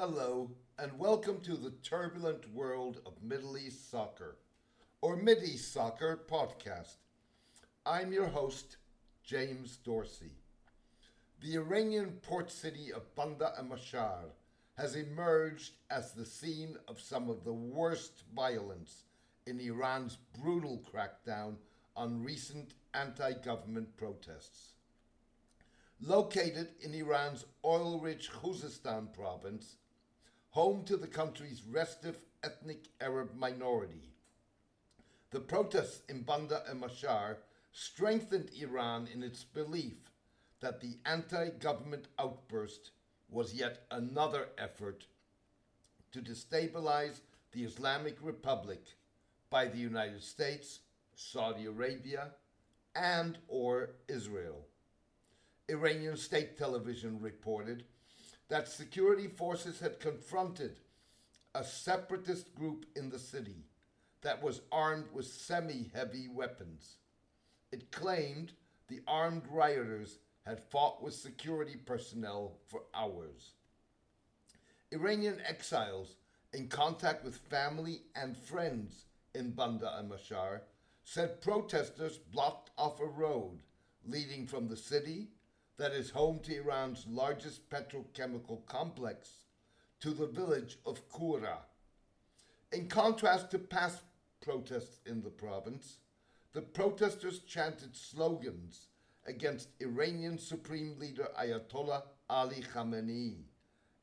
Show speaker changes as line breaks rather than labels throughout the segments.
Hello, and welcome to the turbulent world of Middle East soccer, or East Soccer podcast. I'm your host, James Dorsey. The Iranian port city of Bandar Mahshahr has emerged as the scene of some of the worst violence in Iran's brutal crackdown on recent anti government protests. Located in Iran's oil rich Khuzestan province, home to the country's restive ethnic Arab minority. The protests in Bandar-e Mahshahr strengthened Iran in its belief that the anti government outburst was yet another effort to destabilize the Islamic Republic by the United States, Saudi Arabia, and or Israel. Iranian state television reported that security forces had confronted a separatist group in the city that was armed with semi heavy weapons. It claimed the armed rioters had fought with security personnel for hours. Iranian exiles in contact with family and friends in Bandar-e Mahshahr said protesters blocked off a road leading from the city that is home to Iran's largest petrochemical complex to the village of Kura. In contrast to past protests in the province, the protesters chanted slogans against Iranian Supreme Leader Ayatollah Ali Khamenei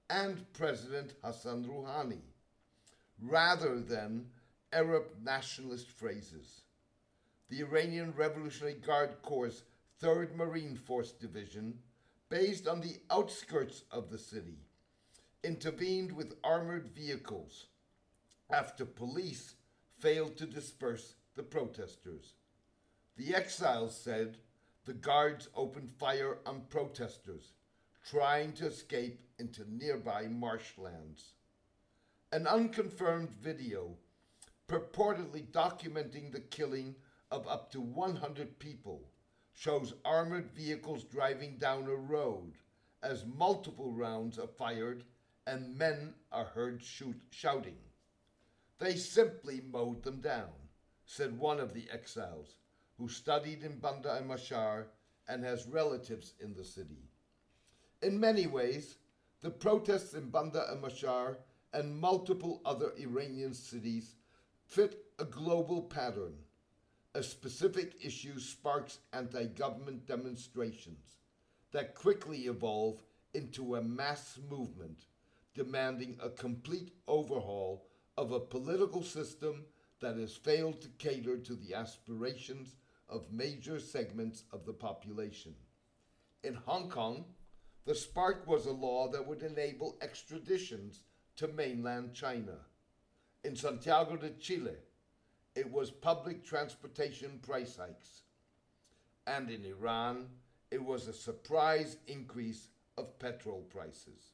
and President Hassan Rouhani, rather than Arab nationalist phrases. The Iranian Revolutionary Guard Corps 3rd Marine Force Division, based on the outskirts of the city, intervened with armored vehicles after police failed to disperse the protesters. The exiles said the guards opened fire on protesters trying to escape into nearby marshlands. An unconfirmed video purportedly documenting the killing of up to 100 people shows armored vehicles driving down a road as multiple rounds are fired and men are heard shoot, shouting. They simply mowed them down, said one of the exiles, who studied in Bandar-e Mahshahr and has relatives in the city. In many ways, the protests in Bandar-e Mahshahr and multiple other Iranian cities fit a global pattern a specific issue sparks anti government demonstrations that quickly evolve into a mass movement demanding a complete overhaul of a political system that has failed to cater to the aspirations of major segments of the population. In Hong Kong, the spark was a law that would enable extraditions to mainland China. In Santiago de Chile, it was public transportation price hikes. And in Iran, it was a surprise increase of petrol prices.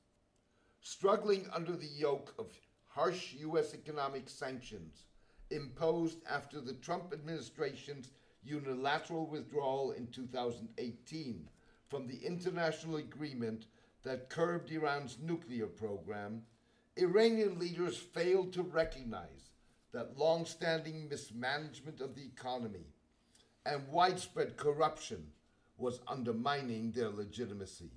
Struggling under the yoke of harsh U.S. economic sanctions imposed after the Trump administration's unilateral withdrawal in 2018 from the international agreement that curbed Iran's nuclear program, Iranian leaders failed to recognize that long standing mismanagement of the economy and widespread corruption was undermining their legitimacy.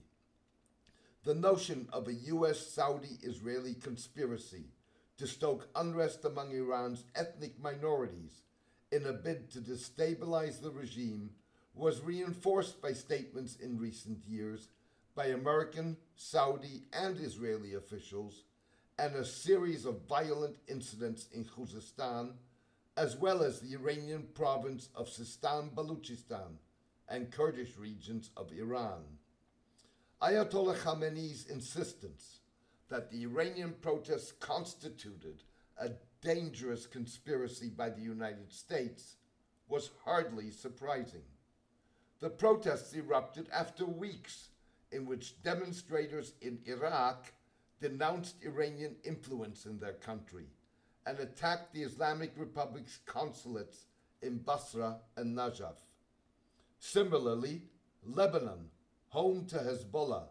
The notion of a U.S. Saudi Israeli conspiracy to stoke unrest among Iran's ethnic minorities in a bid to destabilize the regime was reinforced by statements in recent years by American, Saudi, and Israeli officials and a series of violent incidents in Khuzestan, as well as the Iranian province of Sistan Baluchistan and Kurdish regions of Iran. Ayatollah Khamenei's insistence that the Iranian protests constituted a dangerous conspiracy by the United States was hardly surprising. The protests erupted after weeks in which demonstrators in Iraq denounced Iranian influence in their country and attacked the Islamic Republic's consulates in Basra and Najaf. Similarly, Lebanon, home to Hezbollah,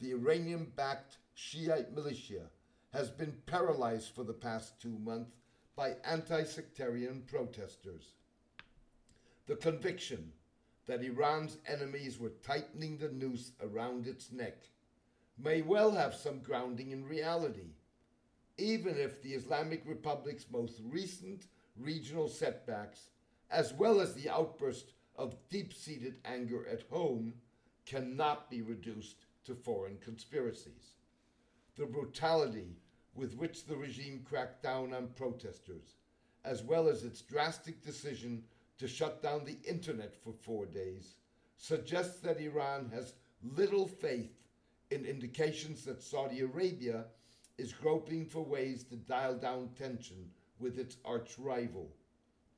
the Iranian backed Shiite militia, has been paralyzed for the past two months by anti sectarian protesters. The conviction that Iran's enemies were tightening the noose around its neck may well have some grounding in reality, even if the Islamic Republic's most recent regional setbacks, as well as the outburst of deep seated anger at home, cannot be reduced to foreign conspiracies. The brutality with which the regime cracked down on protesters, as well as its drastic decision to shut down the internet for four days, suggests that Iran has little faith in indications that Saudi Arabia is groping for ways to dial down tension with its arch rival,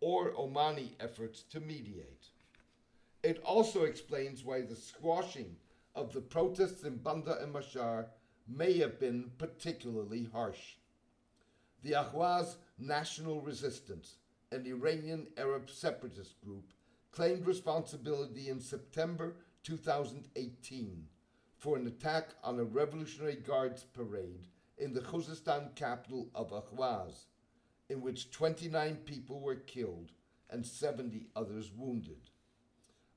or Omani efforts to mediate. It also explains why the squashing of the protests in Bandar-e Mahshahr may have been particularly harsh. The Ahwaz National Resistance, an Iranian Arab separatist group, claimed responsibility in September 2018 for an attack on a Revolutionary Guards parade in the Khuzestan capital of Ahwaz, in which 29 people were killed and 70 others wounded.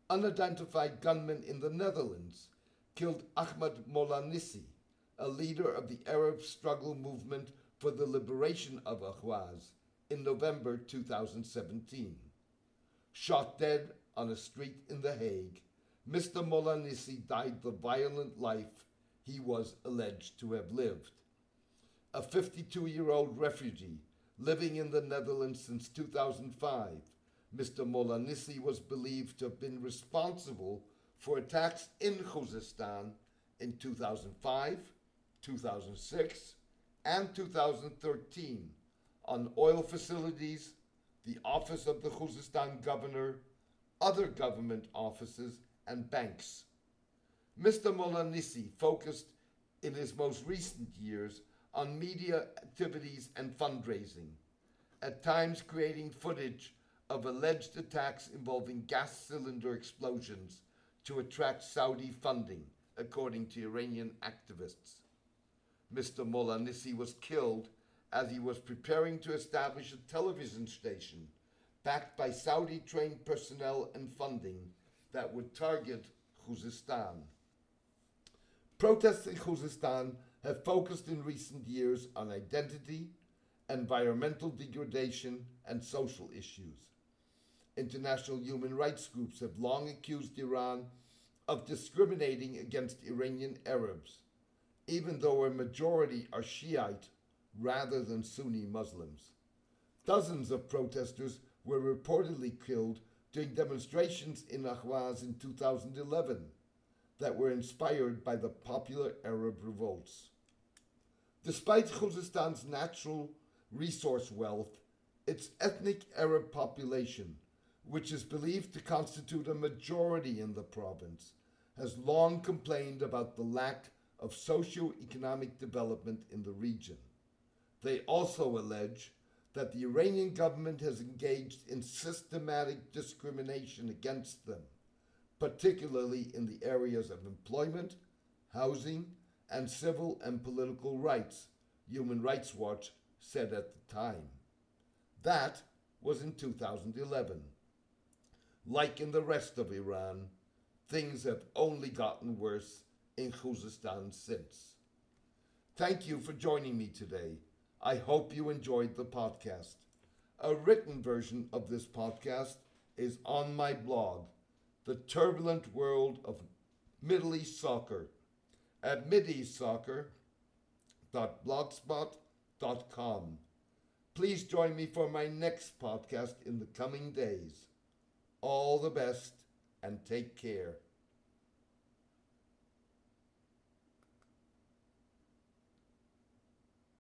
Unidentified gunmen in the Netherlands killed Ahmad Molanissi, a leader of the Arab struggle movement for the liberation of Ahwaz, in November 2017. Shot dead on a street in The Hague, Mr. Molanisi died the violent life he was alleged to have lived. A 52 year old refugee living in the Netherlands since 2005, Mr. Molanisi was believed to have been responsible for attacks in Khuzestan in 2005, 2006, and 2013 on oil facilities, the office of the Khuzestan governor, other government offices, and banks. Mr. Molanissi focused in his most recent years on media activities and fundraising, at times creating footage of alleged attacks involving gas cylinder explosions to attract Saudi funding, according to Iranian activists. Mr. Molanissi was killed as he was preparing to establish a television station backed by Saudi trained personnel and funding that would target Khuzestan. Protests in Khuzestan have focused in recent years on identity, environmental degradation, and social issues. International human rights groups have long accused Iran of discriminating against Iranian Arabs, even though a majority are Shiite rather than Sunni Muslims. Dozens of protesters were reportedly killed during demonstrations in Ahwaz in 2011 that were inspired by the popular Arab revolts. Despite Khuzestan's natural resource wealth, its ethnic Arab population, which is believed to constitute a majority in the province, has long complained about the lack of socio-economic development in the region. They also allege that the Iranian government has engaged in systematic discrimination against them, particularly in the areas of employment, housing, and civil and political rights, Human Rights Watch said at the time. That was in 2011. Like in the rest of Iran, things have only gotten worse in Khuzestan since. Thank you for joining me today. I hope you enjoyed the podcast. A written version of this podcast is on my blog, The Turbulent World of Middle East Soccer, at mideastsoccer.blogspot.com. Please join me for my next podcast in the coming days. All the best and take care.